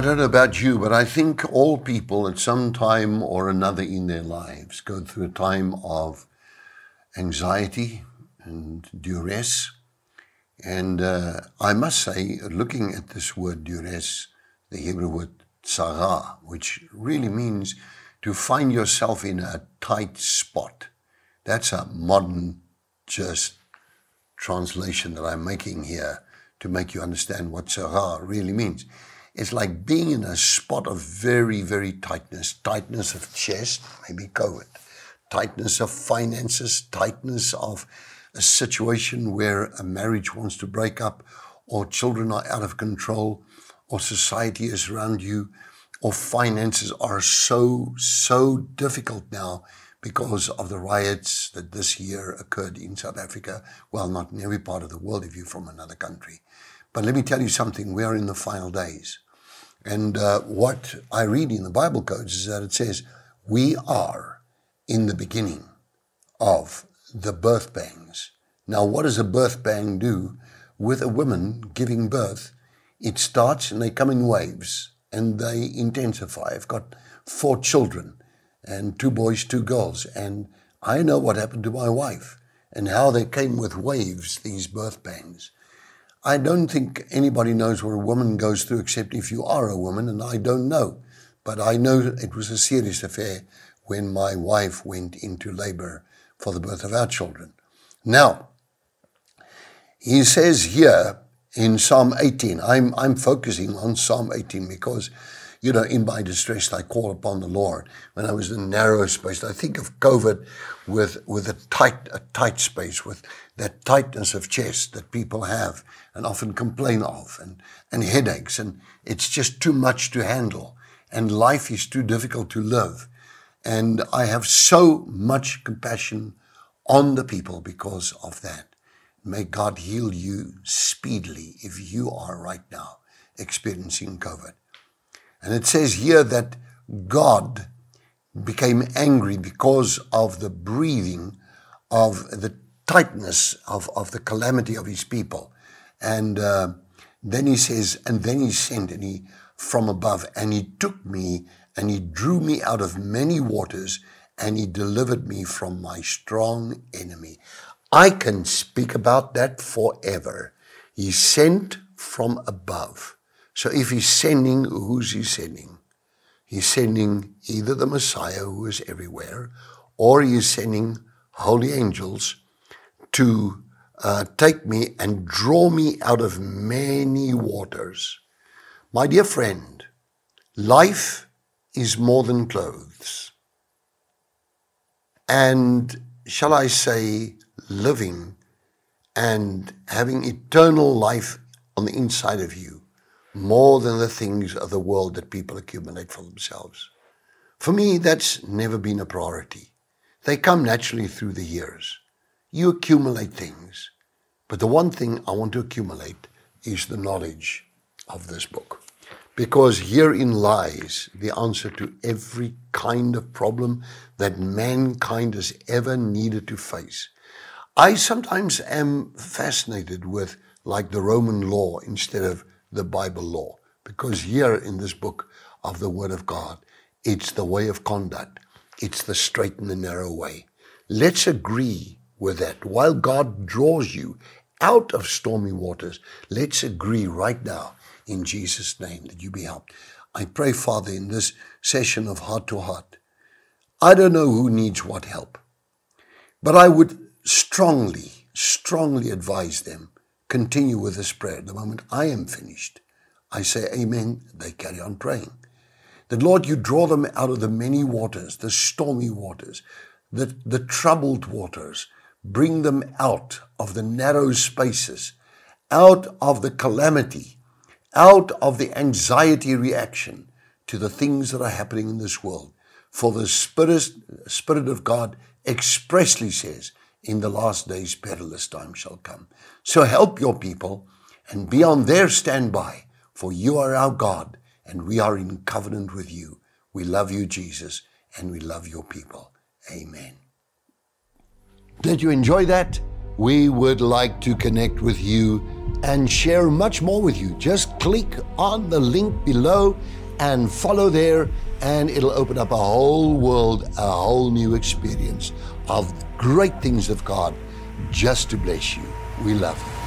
don't know about you, but I think all people at some time or another in their lives go through a time of anxiety and duress. And uh, I must say, looking at this word duress, the Hebrew word tsara, which really means to find yourself in a tight spot. That's a modern just translation that I'm making here to make you understand what tsara really means. It's like being in a spot of very, very tightness, tightness of chest, maybe COVID, tightness of finances, tightness of a situation where a marriage wants to break up, or children are out of control, or society is around you, or finances are so, so difficult now because of the riots that this year occurred in South Africa. Well, not in every part of the world if you're from another country. But let me tell you something, we are in the final days. And uh, what I read in the Bible codes is that it says, We are in the beginning of the birth pangs. Now, what does a birth pang do with a woman giving birth? It starts and they come in waves and they intensify. I've got four children and two boys, two girls. And I know what happened to my wife and how they came with waves, these birth pangs. I don't think anybody knows what a woman goes through except if you are a woman, and I don't know. But I know it was a serious affair when my wife went into labor for the birth of our children. Now, he says here in Psalm 18, I'm, I'm focusing on Psalm 18 because, you know, in my distress, I call upon the Lord. When I was in a narrow space, I think of COVID with, with a tight, a tight space, with that tightness of chest that people have and often complain of and, and headaches. And it's just too much to handle. And life is too difficult to live. And I have so much compassion on the people because of that. May God heal you speedily if you are right now experiencing COVID. And it says here that God became angry because of the breathing of the tightness of, of the calamity of his people. And uh, then he says, and then he sent and he from above, and he took me and he drew me out of many waters, and he delivered me from my strong enemy. I can speak about that forever. He sent from above. So if he's sending, who's he sending? He's sending either the Messiah who is everywhere, or he is sending holy angels to uh, take me and draw me out of many waters. My dear friend, life is more than clothes. And shall I say, living and having eternal life on the inside of you more than the things of the world that people accumulate for themselves. For me, that's never been a priority. They come naturally through the years. You accumulate things. But the one thing I want to accumulate is the knowledge of this book. Because herein lies the answer to every kind of problem that mankind has ever needed to face. I sometimes am fascinated with like the Roman law instead of the Bible law. Because here in this book of the Word of God, it's the way of conduct. It's the straight and the narrow way. Let's agree with that. While God draws you out of stormy waters, let's agree right now in Jesus' name that you be helped. I pray, Father, in this session of heart to heart, I don't know who needs what help, but I would strongly, strongly advise them continue with this prayer. The moment I am finished, I say amen. They carry on praying. That Lord, you draw them out of the many waters, the stormy waters, the, the troubled waters, bring them out of the narrow spaces, out of the calamity, out of the anxiety reaction to the things that are happening in this world. For the Spirit, Spirit of God expressly says, in the last days, perilous time shall come. So help your people and be on their standby, for you are our God and we are in covenant with you. We love you, Jesus, and we love your people. Amen. Did you enjoy that? We would like to connect with you and share much more with you. Just click on the link below and follow there, and it'll open up a whole world, a whole new experience of great things of God just to bless you. We love you.